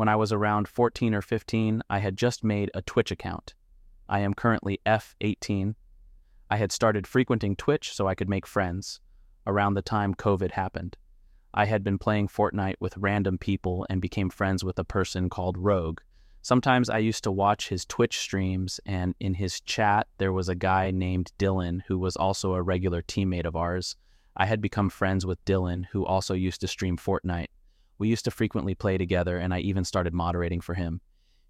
When I was around 14 or 15, I had just made a Twitch account. I am currently F18. I had started frequenting Twitch so I could make friends around the time COVID happened. I had been playing Fortnite with random people and became friends with a person called Rogue. Sometimes I used to watch his Twitch streams, and in his chat, there was a guy named Dylan who was also a regular teammate of ours. I had become friends with Dylan, who also used to stream Fortnite. We used to frequently play together, and I even started moderating for him.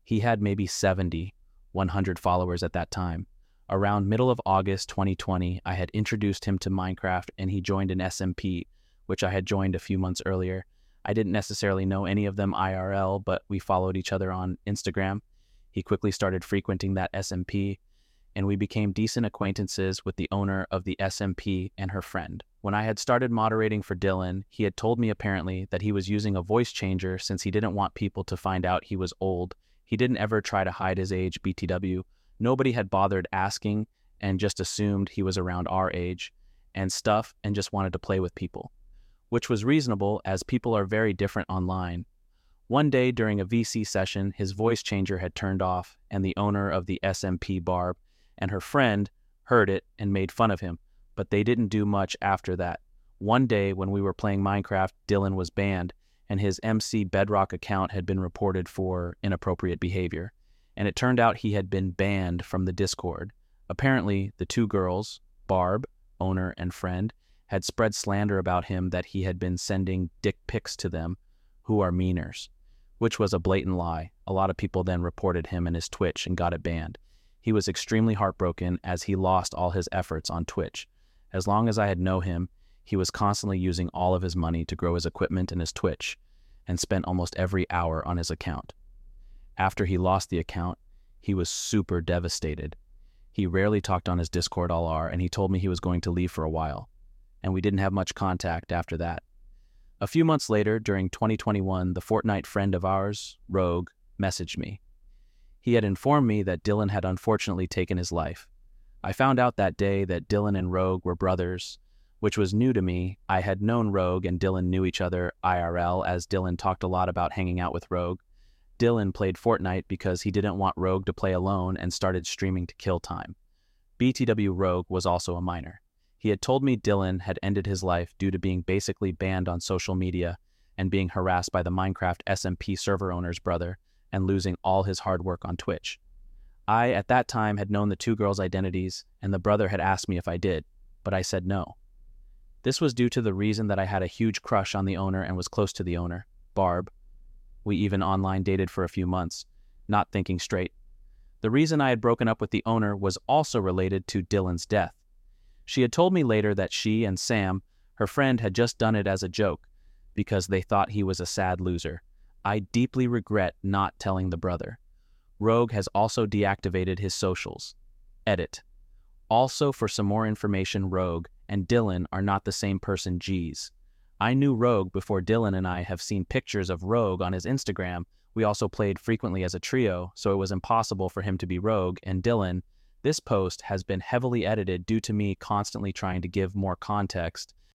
He had maybe 70, 100 followers at that time. Around middle of August 2020, I had introduced him to Minecraft, and he joined an SMP, which I had joined a few months earlier. I didn't necessarily know any of them IRL, but we followed each other on Instagram. He quickly started frequenting that SMP, and we became decent acquaintances with the owner of the SMP and her friend. When I had started moderating for Dylan, he had told me apparently that he was using a voice changer since he didn't want people to find out he was old. He didn't ever try to hide his age, BTW. Nobody had bothered asking and just assumed he was around our age and stuff and just wanted to play with people, which was reasonable as people are very different online. One day during a VC session, his voice changer had turned off, and the owner of the SMP Barb and her friend heard it and made fun of him but they didn't do much after that. One day when we were playing Minecraft, Dylan was banned, and his MC Bedrock account had been reported for inappropriate behavior. And it turned out he had been banned from the Discord. Apparently, the two girls, Barb, owner and friend, had spread slander about him that he had been sending dick pics to them, who are meaners, which was a blatant lie. A lot of people then reported him and his Twitch and got it banned. He was extremely heartbroken as he lost all his efforts on Twitch. As long as I had known him, he was constantly using all of his money to grow his equipment and his Twitch, and spent almost every hour on his account. After he lost the account, he was super devastated. He rarely talked on his Discord all LR, and he told me he was going to leave for a while, and we didn't have much contact after that. A few months later, during 2021, the Fortnite friend of ours, Rogue, messaged me. He had informed me that Dylan had unfortunately taken his life, I found out that day that Dylan and Rogue were brothers, which was new to me. I had known Rogue and Dylan knew each other IRL as Dylan talked a lot about hanging out with Rogue. Dylan played Fortnite because he didn't want Rogue to play alone and started streaming to kill time. BTW Rogue was also a minor. He had told me Dylan had ended his life due to being basically banned on social media and being harassed by the Minecraft SMP server owner's brother and losing all his hard work on Twitch. I, at that time, had known the two girls' identities, and the brother had asked me if I did, but I said no. This was due to the reason that I had a huge crush on the owner and was close to the owner, Barb. We even online dated for a few months, not thinking straight. The reason I had broken up with the owner was also related to Dylan's death. She had told me later that she and Sam, her friend, had just done it as a joke because they thought he was a sad loser. I deeply regret not telling the brother. Rogue has also deactivated his socials. Edit. Also, for some more information, Rogue and Dylan are not the same person, G's. I knew Rogue before Dylan and I have seen pictures of Rogue on his Instagram. We also played frequently as a trio, so it was impossible for him to be Rogue and Dylan. This post has been heavily edited due to me constantly trying to give more context